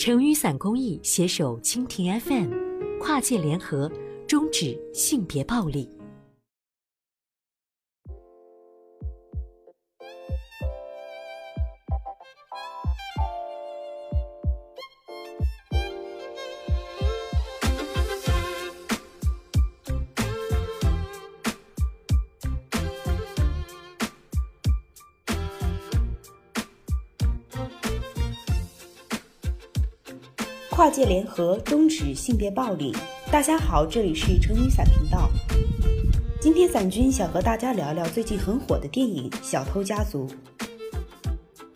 成雨伞公益携手蜻蜓 FM，跨界联合，终止性别暴力。跨界联合，终止性别暴力。大家好，这里是成语伞频道。今天伞君想和大家聊聊最近很火的电影《小偷家族》。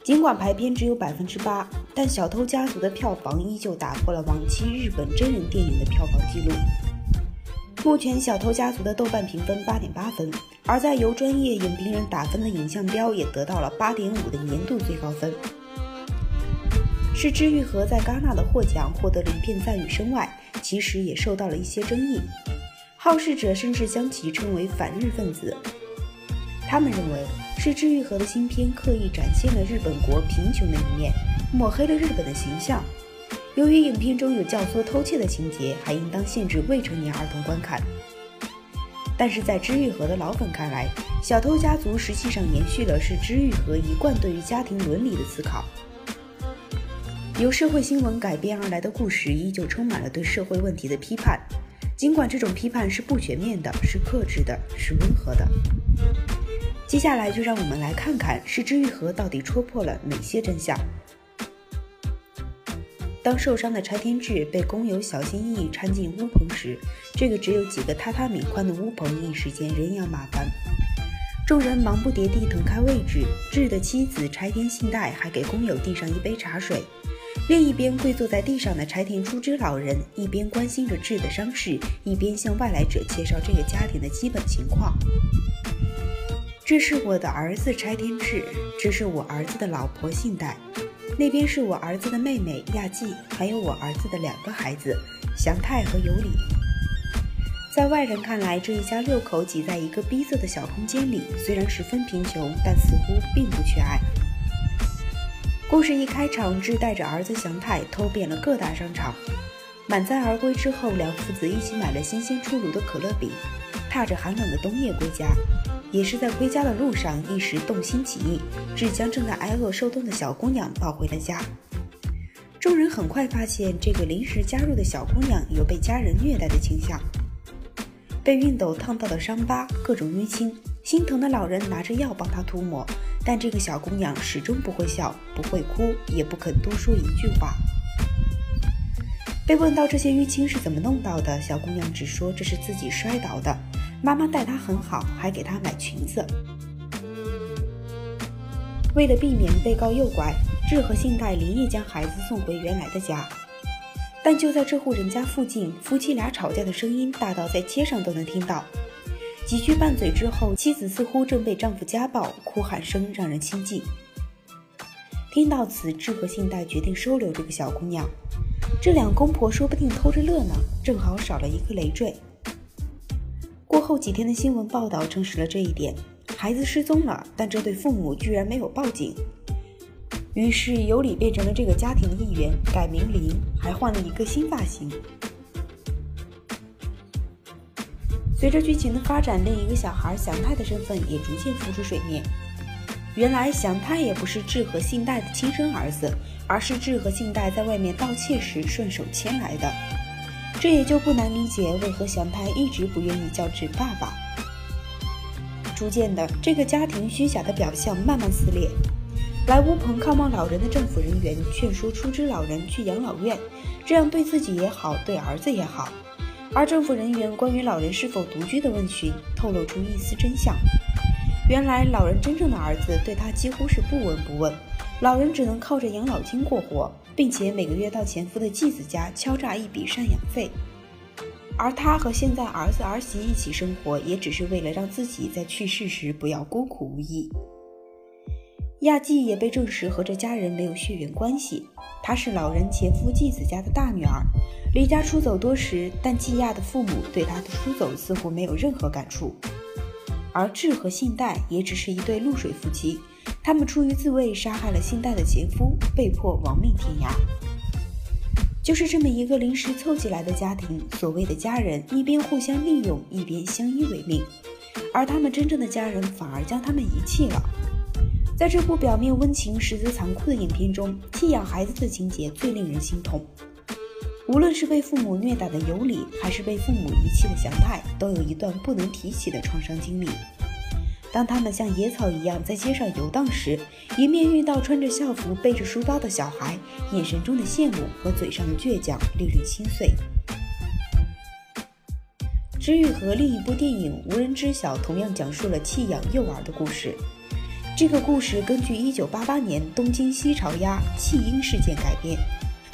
尽管排片只有百分之八，但《小偷家族》的票房依旧打破了往期日本真人电影的票房记录。目前，《小偷家族》的豆瓣评分八点八分，而在由专业影评人打分的影像标也得到了八点五的年度最高分。是枝裕和在戛纳的获奖获得了一片赞誉声外，其实也受到了一些争议。好事者甚至将其称为反日分子。他们认为是枝裕和的新片刻意展现了日本国贫穷的一面，抹黑了日本的形象。由于影片中有教唆偷窃的情节，还应当限制未成年儿童观看。但是在枝裕和的老粉看来，《小偷家族》实际上延续了是枝裕和一贯对于家庭伦理的思考。由社会新闻改编而来的故事，依旧充满了对社会问题的批判。尽管这种批判是不全面的，是克制的，是温和的。接下来就让我们来看看，是枝裕和到底戳破了哪些真相。当受伤的柴田智被工友小心翼翼搀进屋棚时，这个只有几个榻榻米宽的屋棚一时间人仰马翻，众人忙不迭地腾开位置。智的妻子柴田信代还给工友递上一杯茶水。另一边跪坐在地上的柴田初之老人，一边关心着智的伤势，一边向外来者介绍这个家庭的基本情况。这是我的儿子柴田智，这是我儿子的老婆信代，那边是我儿子的妹妹亚纪，还有我儿子的两个孩子祥太和有里。在外人看来，这一家六口挤在一个逼仄的小空间里，虽然十分贫穷，但似乎并不缺爱。故事一开场，智带着儿子祥太偷遍了各大商场，满载而归之后，两父子一起买了新鲜出炉的可乐饼，踏着寒冷的冬夜归家。也是在归家的路上，一时动心起意，智将正在挨饿受冻的小姑娘抱回了家。众人很快发现，这个临时加入的小姑娘有被家人虐待的倾向，被熨斗烫到的伤疤，各种淤青。心疼的老人拿着药帮她涂抹，但这个小姑娘始终不会笑，不会哭，也不肯多说一句话。被问到这些淤青是怎么弄到的，小姑娘只说这是自己摔倒的，妈妈待她很好，还给她买裙子。为了避免被告诱拐，智和信代连夜将孩子送回原来的家。但就在这户人家附近，夫妻俩吵架的声音大到在街上都能听到。几句拌嘴之后，妻子似乎正被丈夫家暴，哭喊声让人心悸。听到此，智和信代决定收留这个小姑娘。这两公婆说不定偷着乐呢，正好少了一个累赘。过后几天的新闻报道证实了这一点：孩子失踪了，但这对父母居然没有报警。于是尤里变成了这个家庭的一员，改名林，还换了一个新发型。随着剧情的发展，另一个小孩祥太的身份也逐渐浮出水面。原来祥太也不是智和信代的亲生儿子，而是智和信代在外面盗窃时顺手牵来的。这也就不难理解为何祥太一直不愿意叫智爸爸。逐渐的，这个家庭虚假的表象慢慢撕裂。来乌棚看望老人的政府人员劝说出之老人去养老院，这样对自己也好，对儿子也好。而政府人员关于老人是否独居的问询，透露出一丝真相。原来，老人真正的儿子对他几乎是不闻不问，老人只能靠着养老金过活，并且每个月到前夫的继子家敲诈一笔赡养费。而他和现在儿子儿媳一起生活，也只是为了让自己在去世时不要孤苦无依。亚纪也被证实和这家人没有血缘关系，她是老人前夫继子家的大女儿，离家出走多时，但季亚的父母对她的出走似乎没有任何感触。而智和信代也只是一对露水夫妻，他们出于自卫杀害了信代的前夫，被迫亡命天涯。就是这么一个临时凑起来的家庭。所谓的家人，一边互相利用，一边相依为命，而他们真正的家人反而将他们遗弃了。在这部表面温情、实则残酷的影片中，弃养孩子的情节最令人心痛。无论是被父母虐打的尤里，还是被父母遗弃的祥太，都有一段不能提起的创伤经历。当他们像野草一样在街上游荡时，迎面遇到穿着校服、背着书包的小孩，眼神中的羡慕和嘴上的倔强令人心碎。知遇和另一部电影《无人知晓》同样讲述了弃养幼儿的故事。这个故事根据1988年东京西朝鸭弃婴事件改编，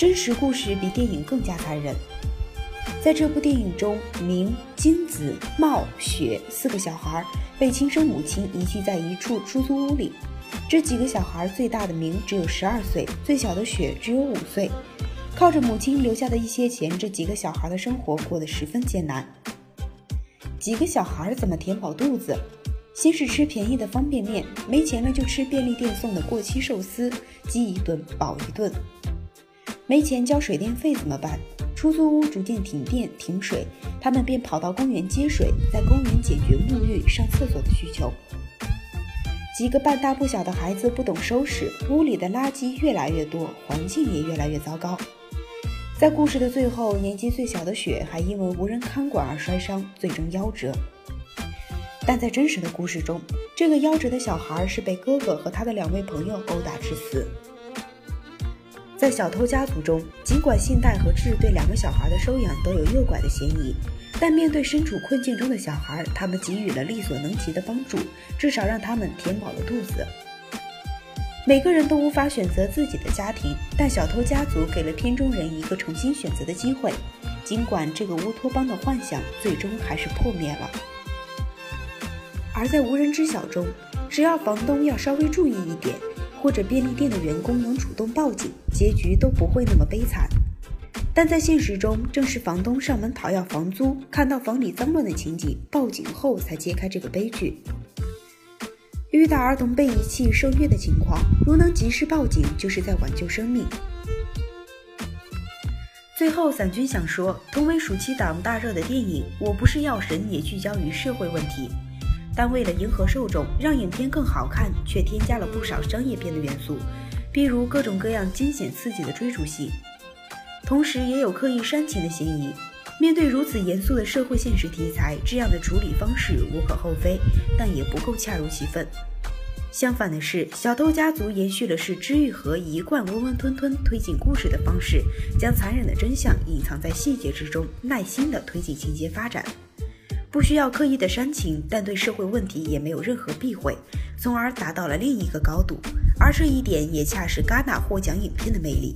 真实故事比电影更加残忍。在这部电影中，明、金子、茂、雪四个小孩被亲生母亲遗弃在一处出租屋里。这几个小孩最大的明只有十二岁，最小的雪只有五岁。靠着母亲留下的一些钱，这几个小孩的生活过得十分艰难。几个小孩怎么填饱肚子？先是吃便宜的方便面，没钱了就吃便利店送的过期寿司，饥一顿饱一顿。没钱交水电费怎么办？出租屋逐渐停电停水，他们便跑到公园接水，在公园解决沐浴、上厕所的需求。几个半大不小的孩子不懂收拾，屋里的垃圾越来越多，环境也越来越糟糕。在故事的最后，年纪最小的雪还因为无人看管而摔伤，最终夭折。但在真实的故事中，这个夭折的小孩是被哥哥和他的两位朋友殴打致死。在小偷家族中，尽管信代和智对两个小孩的收养都有诱拐的嫌疑，但面对身处困境中的小孩，他们给予了力所能及的帮助，至少让他们填饱了肚子。每个人都无法选择自己的家庭，但小偷家族给了片中人一个重新选择的机会，尽管这个乌托邦的幻想最终还是破灭了。而在无人知晓中，只要房东要稍微注意一点，或者便利店的员工能主动报警，结局都不会那么悲惨。但在现实中，正是房东上门讨要房租，看到房里脏乱的情景，报警后才揭开这个悲剧。遇到儿童被遗弃、受虐的情况，如能及时报警，就是在挽救生命。最后，散军想说，同为暑期档大热的电影《我不是药神》也聚焦于社会问题。但为了迎合受众，让影片更好看，却添加了不少商业片的元素，比如各种各样惊险刺激的追逐戏，同时也有刻意煽情的嫌疑。面对如此严肃的社会现实题材，这样的处理方式无可厚非，但也不够恰如其分。相反的是，《小偷家族》延续了是知玉和一贯温温吞吞推进故事的方式，将残忍的真相隐藏在细节之中，耐心地推进情节发展。不需要刻意的煽情，但对社会问题也没有任何避讳，从而达到了另一个高度。而这一点也恰是戛纳获奖影片的魅力。